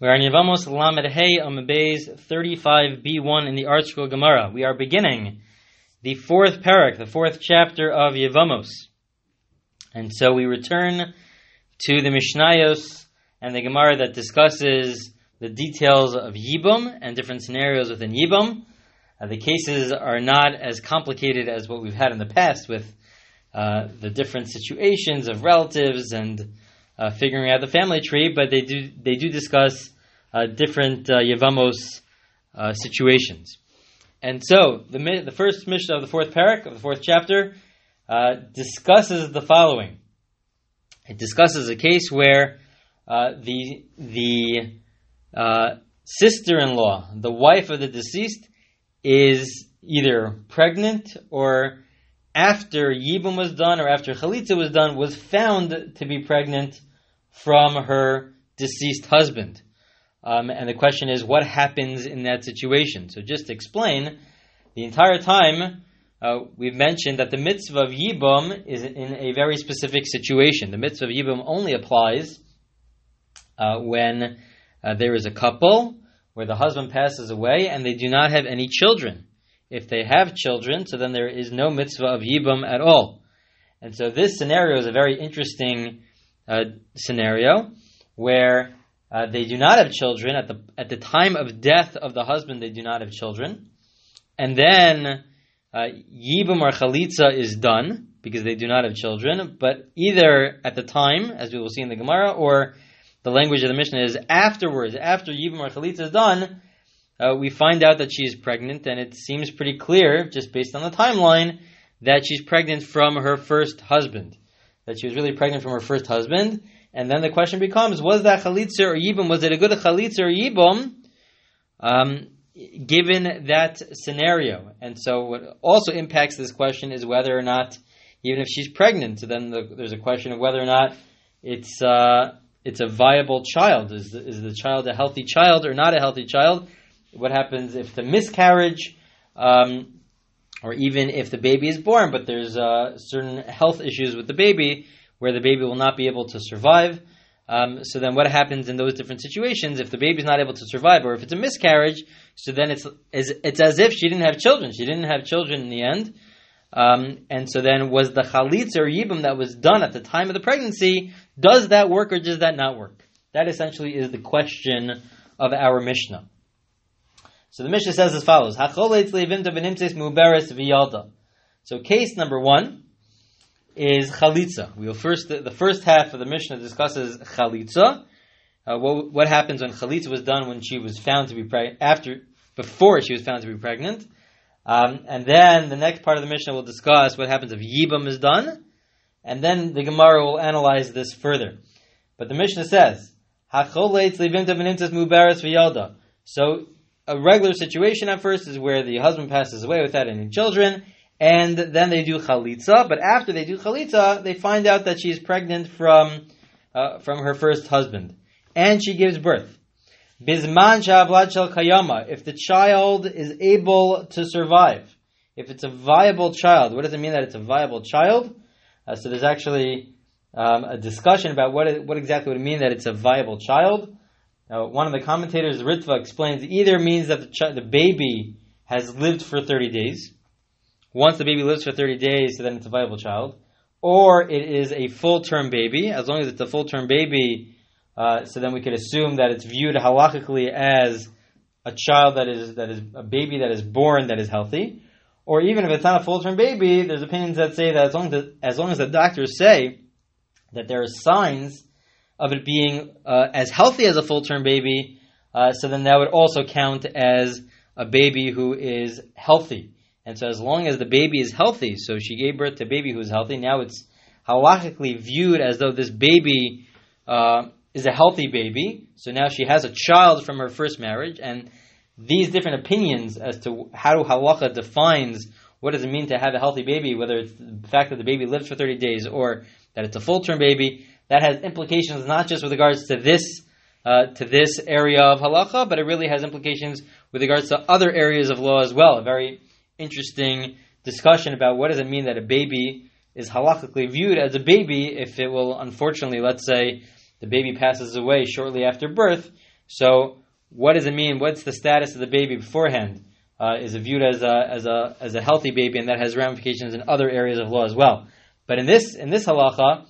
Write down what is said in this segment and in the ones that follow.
We're in Yevamos Lamed Hey Amabez 35b1 in the ArtScroll Gemara. We are beginning the fourth parak, the fourth chapter of Yevamos. And so we return to the Mishnayos and the Gemara that discusses the details of Yibum and different scenarios within Yibum. Uh, the cases are not as complicated as what we've had in the past with uh, the different situations of relatives and uh, figuring out the family tree, but they do they do discuss uh, different uh, Yevamos uh, situations. And so, the, the first Mishnah of the fourth parak, of the fourth chapter, uh, discusses the following. It discusses a case where uh, the, the sister-in-law, the wife of the deceased, is either pregnant or after Yibum was done or after Chalitza was done, was found to be pregnant from her deceased husband. Um, and the question is, what happens in that situation? So, just to explain, the entire time uh, we've mentioned that the mitzvah of Yibum is in a very specific situation. The mitzvah of Yibum only applies uh, when uh, there is a couple where the husband passes away and they do not have any children. If they have children, so then there is no mitzvah of Yibum at all. And so this scenario is a very interesting uh, scenario where uh, they do not have children at the at the time of death of the husband. They do not have children, and then uh, yibum or chalitza is done because they do not have children. But either at the time, as we will see in the Gemara, or the language of the Mishnah is afterwards, after yibum or chalitza is done, uh, we find out that she is pregnant, and it seems pretty clear, just based on the timeline, that she's pregnant from her first husband. That she was really pregnant from her first husband, and then the question becomes, was that chalitza or yibum, was it a good chalitza or yibum, um, given that scenario? And so what also impacts this question is whether or not, even if she's pregnant, so then the, there's a question of whether or not it's, uh, it's a viable child. Is the, is the child a healthy child or not a healthy child? What happens if the miscarriage, um, or even if the baby is born, but there's uh, certain health issues with the baby, where the baby will not be able to survive. Um, so then, what happens in those different situations if the baby is not able to survive, or if it's a miscarriage? So then it's it's as if she didn't have children. She didn't have children in the end, um, and so then was the chalitza or yibum that was done at the time of the pregnancy? Does that work or does that not work? That essentially is the question of our Mishnah. So the Mishnah says as follows: So case number one is chalitza. We will first the, the first half of the Mishnah discusses chalitza. Uh, what, what happens when chalitza was done when she was found to be pregnant after before she was found to be pregnant, um, and then the next part of the Mishnah will discuss what happens if yibam is done, and then the Gemara will analyze this further. But the Mishnah says, So a regular situation at first is where the husband passes away without any children, and then they do chalitza. But after they do chalitza, they find out that she is pregnant from uh, from her first husband, and she gives birth. Bisman shel kayama. If the child is able to survive, if it's a viable child, what does it mean that it's a viable child? Uh, so there's actually um, a discussion about what it, what exactly would mean that it's a viable child. Now, one of the commentators, Ritva, explains either means that the, ch- the baby has lived for 30 days, once the baby lives for 30 days, so then it's a viable child. Or it is a full term baby. As long as it's a full term baby, uh, so then we could assume that it's viewed halachically as a child that is that is a baby that is born that is healthy. Or even if it's not a full term baby, there's opinions that say that as long as the, as long as the doctors say that there are signs of it being uh, as healthy as a full term baby, uh, so then that would also count as a baby who is healthy. And so as long as the baby is healthy, so she gave birth to a baby who is healthy, now it's halachically viewed as though this baby uh, is a healthy baby. So now she has a child from her first marriage, and these different opinions as to how halacha defines what does it mean to have a healthy baby, whether it's the fact that the baby lives for 30 days or that it's a full term baby, that has implications not just with regards to this uh, to this area of halacha, but it really has implications with regards to other areas of law as well. A very interesting discussion about what does it mean that a baby is halachically viewed as a baby if it will, unfortunately, let's say the baby passes away shortly after birth. So, what does it mean? What's the status of the baby beforehand? Uh, is it viewed as a, as, a, as a healthy baby, and that has ramifications in other areas of law as well. But in this, in this halacha,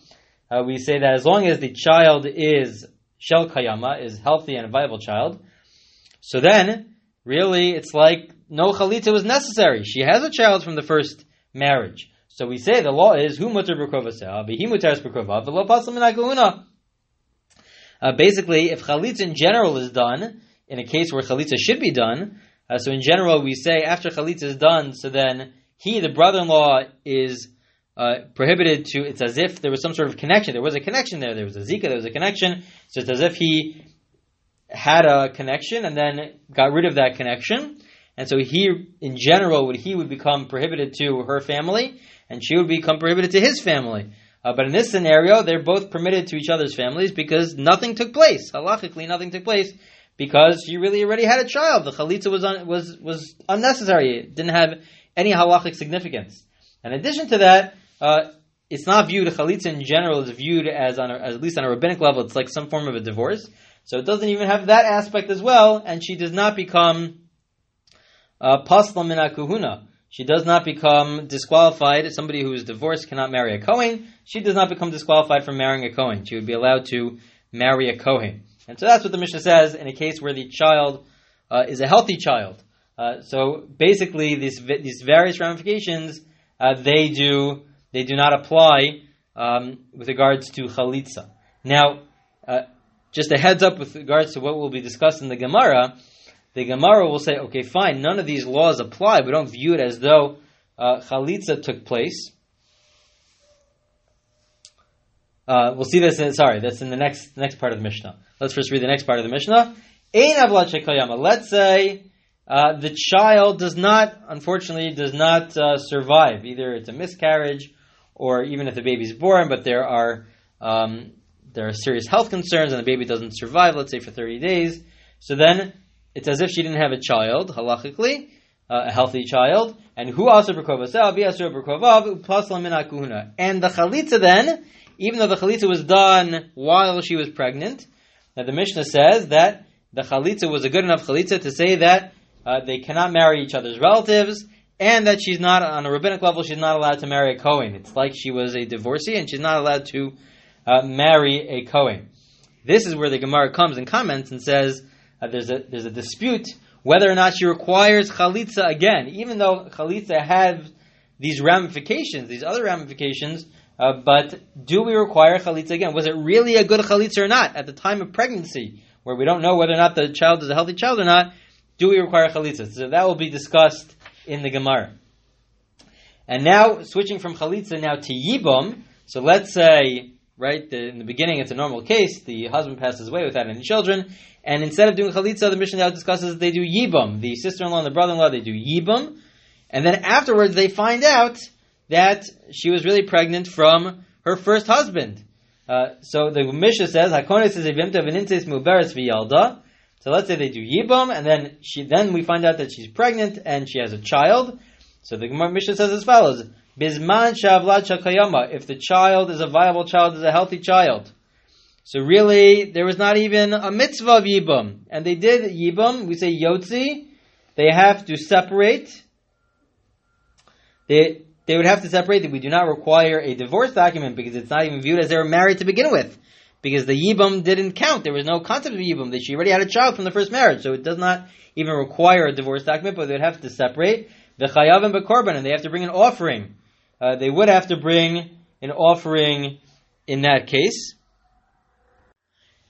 uh, we say that as long as the child is shel kayama, is healthy and a viable child, so then, really, it's like no chalitza was necessary. She has a child from the first marriage. So we say the law is hu mutar b'krovaseh, v'hi mutar b'krovav, v'lo pasal uh, Basically, if chalitza in general is done, in a case where chalitza should be done, uh, so in general we say after chalitza is done, so then he, the brother-in-law, is uh, prohibited to. It's as if there was some sort of connection. There was a connection there. There was a zika. There was a connection. So it's as if he had a connection and then got rid of that connection. And so he, in general, would he would become prohibited to her family, and she would become prohibited to his family. Uh, but in this scenario, they're both permitted to each other's families because nothing took place. Halachically, nothing took place because she really already had a child. The chalitza was un, was was unnecessary. It didn't have any halachic significance. In addition to that, uh, it's not viewed a chalitza in general is viewed as on a, at least on a rabbinic level. It's like some form of a divorce. So it doesn't even have that aspect as well, and she does not become uh, pasla min kuhuna. She does not become disqualified. Somebody who is divorced cannot marry a Kohen. She does not become disqualified from marrying a Kohen. She would be allowed to marry a Kohen. And so that's what the Mishnah says in a case where the child uh, is a healthy child. Uh, so basically, these these various ramifications uh, they do they do not apply um, with regards to chalitza. Now, uh, just a heads up with regards to what will be discussed in the Gemara. The Gemara will say, okay, fine, none of these laws apply. We don't view it as though uh, chalitza took place. Uh, we'll see this. In, sorry, that's in the next next part of the Mishnah. Let's first read the next part of the Mishnah. Let's say uh, the child does not, unfortunately, does not uh, survive. Either it's a miscarriage, or even if the baby's born, but there are um, there are serious health concerns and the baby doesn't survive, let's say for 30 days. So then it's as if she didn't have a child, halachically, uh, a healthy child. And who also And the chalitza then, even though the chalitza was done while she was pregnant, now the Mishnah says that the chalitza was a good enough chalitza to say that uh, they cannot marry each other's relatives, and that she's not, on a rabbinic level, she's not allowed to marry a Kohen. It's like she was a divorcee, and she's not allowed to uh, marry a Kohen. This is where the Gemara comes and comments and says uh, there's, a, there's a dispute whether or not she requires chalitza again, even though chalitza had these ramifications, these other ramifications, uh, but do we require chalitza again? Was it really a good chalitza or not at the time of pregnancy, where we don't know whether or not the child is a healthy child or not? Do we require chalitza? So that will be discussed in the Gemara. And now, switching from chalitza now to yibum. So let's say, right, the, in the beginning it's a normal case. The husband passes away without any children, and instead of doing chalitza, the Mishnah now discusses they do yibum. The sister-in-law and the brother-in-law they do yibum, and then afterwards they find out that she was really pregnant from her first husband. Uh, so the Mishnah says, "Hakonis is evimta v'nintes muberes v'yalda." So let's say they do yibum, and then she then we find out that she's pregnant and she has a child. So the Gemara Mishnah says as follows: Bisman shavlad shakayama. If the child is a viable child, is a healthy child. So really, there was not even a mitzvah of yibum, and they did yibum. We say yotzi. They have to separate. They they would have to separate. We do not require a divorce document because it's not even viewed as they were married to begin with because the Yibam didn't count. There was no concept of Yibam. That she already had a child from the first marriage, so it does not even require a divorce document, but they would have to separate the Chayav and Bekorban, and they have to bring an offering. Uh, they would have to bring an offering in that case,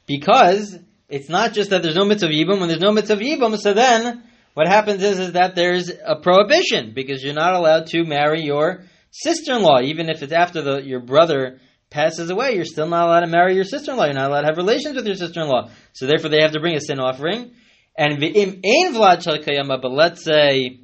because it's not just that there's no mitzvah Yibam. When there's no mitzvah Yibam, so then what happens is, is that there's a prohibition, because you're not allowed to marry your sister-in-law, even if it's after the, your brother passes away, you're still not allowed to marry your sister-in-law. You're not allowed to have relations with your sister-in-law. So therefore, they have to bring a sin offering. And v'im ein vlad kayama, but let's say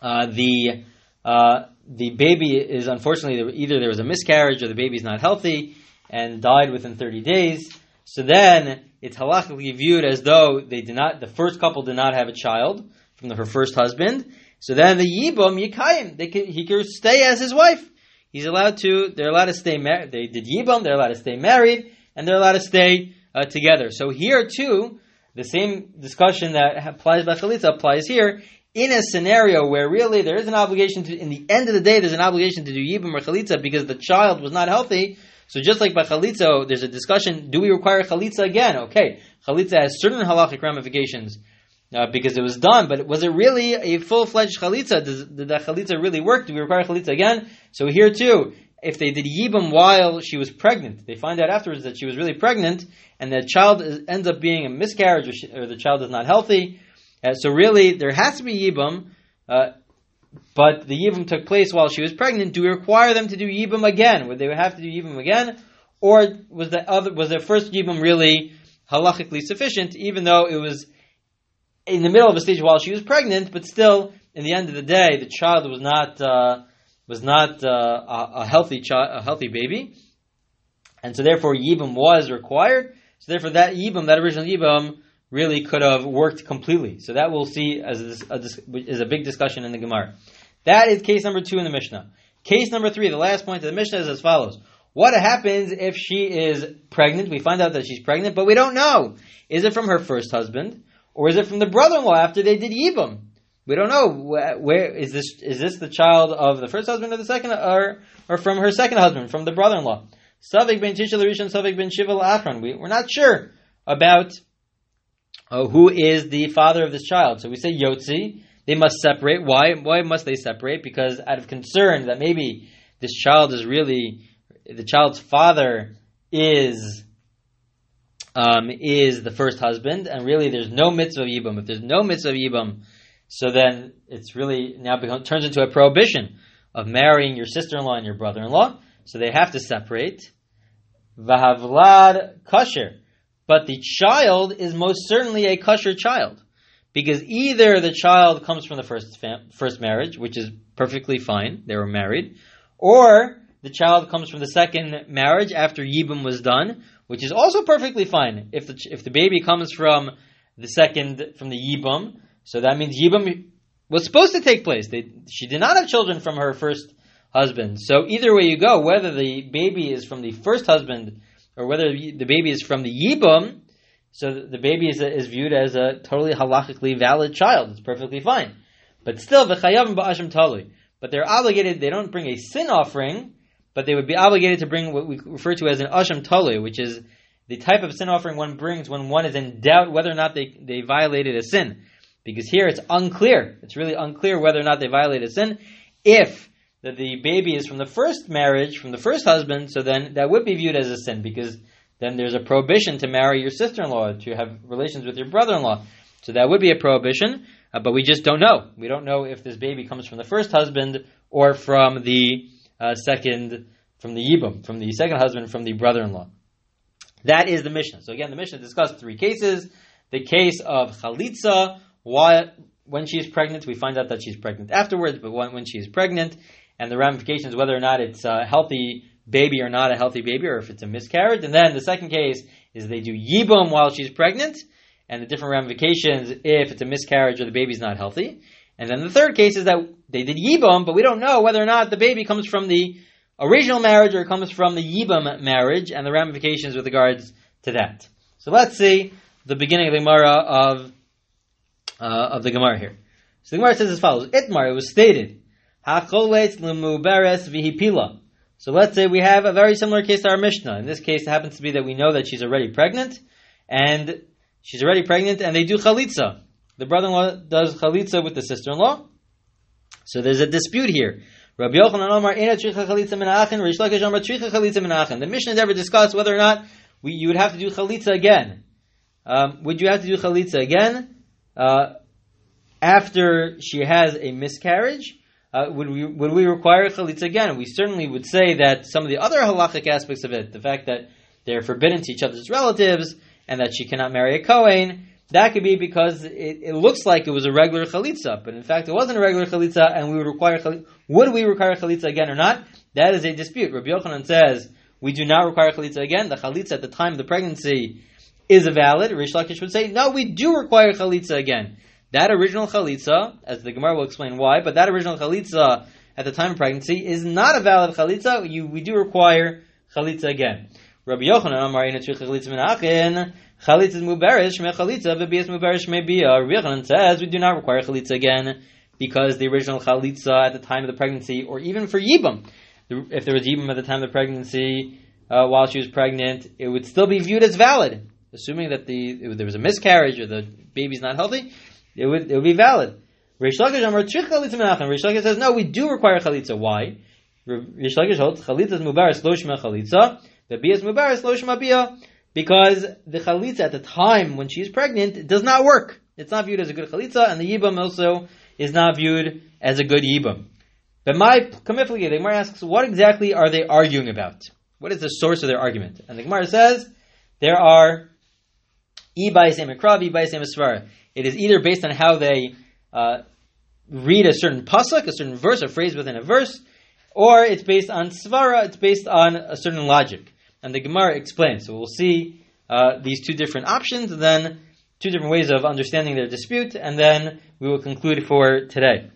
uh, the uh, the baby is unfortunately either there was a miscarriage or the baby's not healthy and died within 30 days. So then it's halachically viewed as though they did not, the first couple did not have a child from the, her first husband. So then the yibum yikayim, they can, he can stay as his wife he's allowed to, they're allowed to stay married, they did Yibam, they're allowed to stay married, and they're allowed to stay uh, together. So here too, the same discussion that applies by chalitza applies here. In a scenario where really there is an obligation to, in the end of the day, there's an obligation to do yibum or chalitza because the child was not healthy. So just like by chalitza, there's a discussion: Do we require chalitza again? Okay, chalitza has certain halachic ramifications uh, because it was done, but was it really a full-fledged chalitza? Does, did that chalitza really work? Do we require chalitza again? So here too, if they did yibum while she was pregnant, they find out afterwards that she was really pregnant, and the child is, ends up being a miscarriage, or, she, or, the child is not healthy. Uh, so really, there has to be yibum, uh, but the yibum took place while she was pregnant. Do we require them to do yibum again? Would they have to do yibum again, or was the other was their first yibum really halachically sufficient, even though it was in the middle of a stage while she was pregnant, but still, in the end of the day, the child was not uh, was not uh, a, a, healthy child, a healthy baby, and so therefore yibum was required. So therefore, that yibum, that original yibum, really could have worked completely. So that we'll see as a, a, is a big discussion in the Gemara. That is case number two in the Mishnah. Case number three, the last point of the Mishnah is as follows. What happens if she is pregnant? We find out that she's pregnant, but we don't know. Is it from her first husband? Or is it from the brother-in-law after they did yibum? We don't know where, where is this. Is this the child of the first husband or the second, or or from her second husband, from the brother-in-law? Savik ben Tisha Rishon, Savik ben Shiva Achron. We, we're not sure about uh, who is the father of this child. So we say Yotzi. They must separate. Why? Why must they separate? Because out of concern that maybe this child is really the child's father is um, is the first husband, and really there's no mitzvah of yibum. If there's no mitzvah of yibum, so then it's really now becomes, turns into a prohibition of marrying your sister-in-law and your brother-in-law. So they have to separate. Vahavlad kosher, but the child is most certainly a kosher child because either the child comes from the first fam- first marriage, which is perfectly fine, they were married, or the child comes from the second marriage after yibum was done, which is also perfectly fine. If the if the baby comes from the second from the yibum, so that means yibum was supposed to take place. They, she did not have children from her first husband. So either way you go, whether the baby is from the first husband or whether the baby is from the yibum, so the baby is, is viewed as a totally halachically valid child. It's perfectly fine. But still, v'chayavim ba'ashim tali. But they're obligated. They don't bring a sin offering but they would be obligated to bring what we refer to as an asham talu, which is the type of sin offering one brings when one is in doubt whether or not they, they violated a sin. Because here it's unclear. It's really unclear whether or not they violated a sin. If the, the baby is from the first marriage, from the first husband, so then that would be viewed as a sin because then there's a prohibition to marry your sister-in-law, to have relations with your brother-in-law. So that would be a prohibition, uh, but we just don't know. We don't know if this baby comes from the first husband or from the uh, second from the Yibum, from the second husband, from the brother-in-law. That is the Mishnah. So again, the Mishnah discussed three cases. The case of Chalitza, why, when she is pregnant, we find out that she's pregnant afterwards, but when, when she is pregnant, and the ramifications, whether or not it's a healthy baby or not a healthy baby, or if it's a miscarriage. And then the second case is they do Yibum while she's pregnant, and the different ramifications if it's a miscarriage or the baby's not healthy. And then the third case is that they did Yibum, but we don't know whether or not the baby comes from the original marriage or comes from the Yibum marriage and the ramifications with regards to that. So let's see the beginning of the Gemara of, uh, of the Gemara here. So the Gemara says as follows, Itmar, it was stated, vihipila. So let's say we have a very similar case to our Mishnah. In this case, it happens to be that we know that she's already pregnant, and she's already pregnant, and they do chalitza the brother-in-law does chalitza with the sister-in-law. So there's a dispute here. Rabbi Yochanan Omar ena tricha chalitza. Rish Lakish tricha chalitza. The Mishnah never discussed whether or not we, you would have to do chalitza again. Um, would you have to do chalitza again uh, after she has a miscarriage? Uh, would we would we require chalitza again? We certainly would say that some of the other halachic aspects of it, the fact that they're forbidden to each other's relatives and that she cannot marry a kohen, that could be because it, it, looks like it was a regular chalitza, but in fact it wasn't a regular chalitza, and we would require chalitza. Would we require chalitza again or not? That is a dispute. Rabbi Yochanan says we do not require chalitza again. The chalitza at the time of the pregnancy is a valid. Rish Lakish would say no, we do require chalitza again. That original chalitza, as the Gemara will explain why, but that original chalitza at the time of pregnancy is not a valid chalitza. You, we do require chalitza again. Rabbi Yochanan Chalitza is Muberish, Me Chalitza, V'Bias Muberish Mebiyah. Rabbi Yochanan says we do not require Chalitza again because the original Chalitza at the time of the pregnancy, or even for Yibam, if there was Yibam at the time of the pregnancy, uh, while she was pregnant, it would still be viewed as valid, assuming that the if there was a miscarriage or the baby's not healthy, it would it would be valid. Rish Lakish says no, we do require Chalitza. Why? Rish Lakish holds Chalitza is Mubaris Lo Shema Chalitza. The Bia is Mubaris Lo Shema Bia because the chalitza at the time when she is pregnant does not work. It's not viewed as a good chalitza, and the yibam also is not viewed as a good yibam. But my kamifli, the Gemara asks, what exactly are they arguing about? What is the source of their argument? And the Gemara says there are e ba'isem ekrav, e ba'isem svara. It is either based on how they uh, read a certain pasuk, a certain verse, a phrase within a verse, or it's based on svara, it's based on a certain logic. And the Gemara explains. So we'll see uh, these two different options, and then two different ways of understanding their dispute, and then we will conclude for today.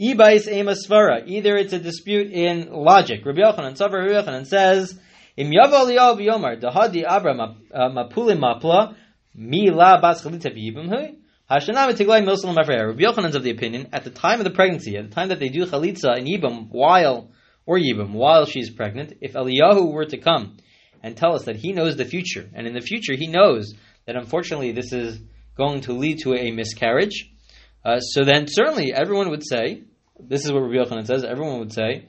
Ibais ema svara. Either it's a dispute in logic. Rabbi Yochanan, Savar Rabbi Yochanan says, Im v'yomar, dahadi abra mapulim mapla, mi la bas chalita hui, Hashanam. Rabbi Yochanan's of the opinion, at the time of the pregnancy, at the time that they do chalitza and yibam, while, or yibam, while she's pregnant, if Eliyahu were to come and tell us that he knows the future, and in the future he knows that unfortunately this is going to lead to a miscarriage, uh, so then certainly everyone would say, this is what Rabbi Yochanan says, everyone would say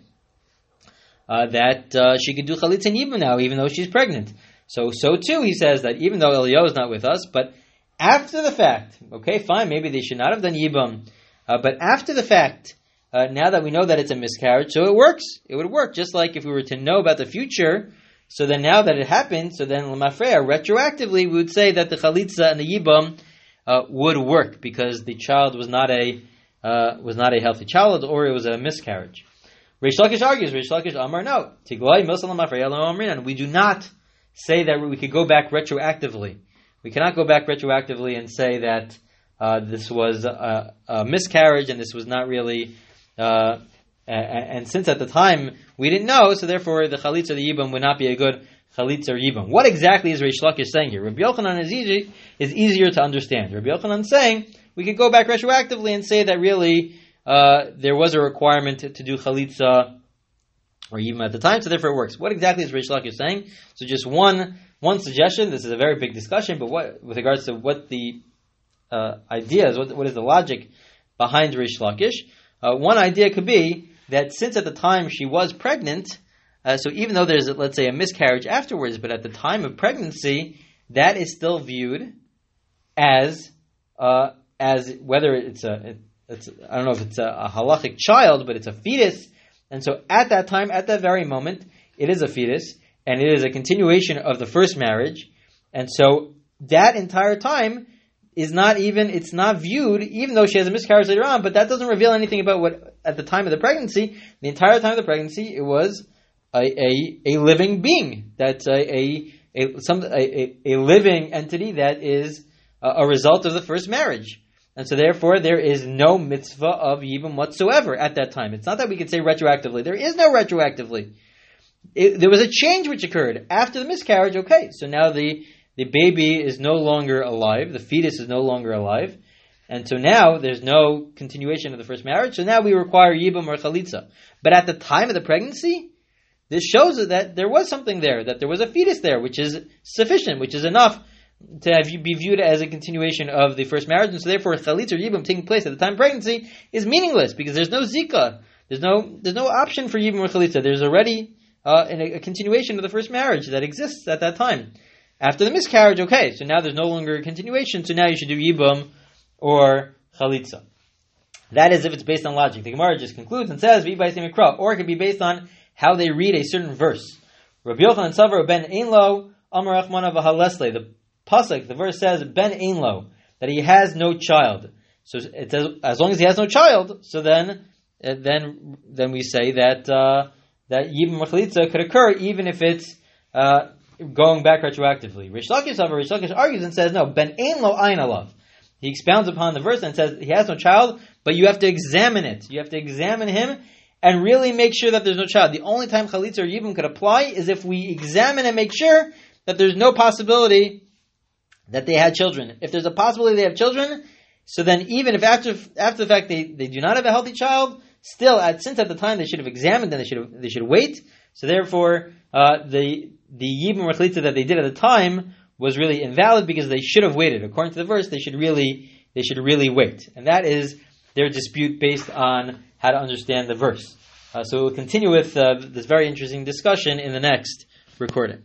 uh, that uh, she could do chalitza yibam now, even though she's pregnant. So, so too he says that even though Eliyahu is not with us, but after the fact, okay, fine, maybe they should not have done yibam, uh, but after the fact, uh, now that we know that it's a miscarriage, so it works. It would work just like if we were to know about the future so then now that it happened, so then Lamafreya, retroactively, we would say that the Chalitza and the Yibam uh, would work because the child was not a uh, was not a healthy child or it was a miscarriage. Reish Lakish argues, Reish Lakish Amar, no. We do not say that we could go back retroactively. We cannot go back retroactively and say that uh, this was a, a, miscarriage and this was not really uh, and, since at the time we didn't know, so therefore the chalitza, the yibam, would not be a good chalitza or yibam. What exactly is Reish Lakish saying here? Rabbi Yochanan is, easy, is easier to understand. Rabbi Yochanan is saying we could go back retroactively and say that really uh, there was a requirement to, to do chalitza or even at the time, so therefore it works. What exactly is Reish Lakish saying? So just one one suggestion. This is a very big discussion, but what with regards to what the uh, what, what is the logic behind Reish Lakish? Uh, one idea could be that since at the time she was pregnant, uh, so even though there's, let's say, a miscarriage afterwards, but at the time of pregnancy, that is still viewed as uh, as whether it's a it's, I don't know if it's a, a halachic child, but it's a fetus, and so at that time, at that very moment, it is a fetus, and it is a continuation of the first marriage, and so that entire time is not even it's not viewed even though she has a miscarriage later on but that doesn't reveal anything about what at the time of the pregnancy the entire time of the pregnancy it was a, a, a living being. That's a, a, a some a, a, living entity that is a, a, result of the first marriage. And so therefore there is no mitzvah of yibam whatsoever at that time. It's not that we could say retroactively. There is no retroactively. It, there was a change which occurred after the miscarriage okay. So now the the baby is no longer alive, the fetus is no longer alive, and so now there's no continuation of the first marriage, so now we require yibam or chalitza. But at the time of the pregnancy, this shows that there was something there, that there was a fetus there, which is sufficient, which is enough to have be viewed as a continuation of the first marriage, and so therefore chalitza or yibam taking place at the time of pregnancy is meaningless because there's no zika, there's no there's no option for yibam or chalitza. There's already uh, a, a continuation of the first marriage that exists at that time. After the miscarriage, okay, so now there's no longer a continuation, so now you should do Yibam or Chalitza. That is if it's based on logic. The Gemara just concludes and says, or it could be based on how they read a certain verse. Rabbi Yochanan Savar ben Einlo, Amar Achmana v'halesle. The pasuk, the verse says ben Einlo, that he has no child. So it says as long as he has no child, so then uh, then then we say that uh, that Yibam Chalitza could occur even if it's uh, going back retroactively. Rish Lakish, however, Rish Lakish argues and says, no, ben ein lo ein alav. He expounds upon the verse and says he has no child, but you have to examine it. You have to examine him and really make sure that there's no child. The only time chalitza or yibum could apply is if we examine and make sure that there's no possibility that they had children. If there's a possibility they have children, so then even if after after the fact they, they do not have a healthy child, still at since at the time they should have examined and they should have, they should wait. So therefore, uh, the the yibum rechlitza that they did at the time was really invalid because they should have waited. According to the verse, they should really they should really wait, and that is their dispute based on how to understand the verse. Uh, so we'll continue with uh, this very interesting discussion in the next recording.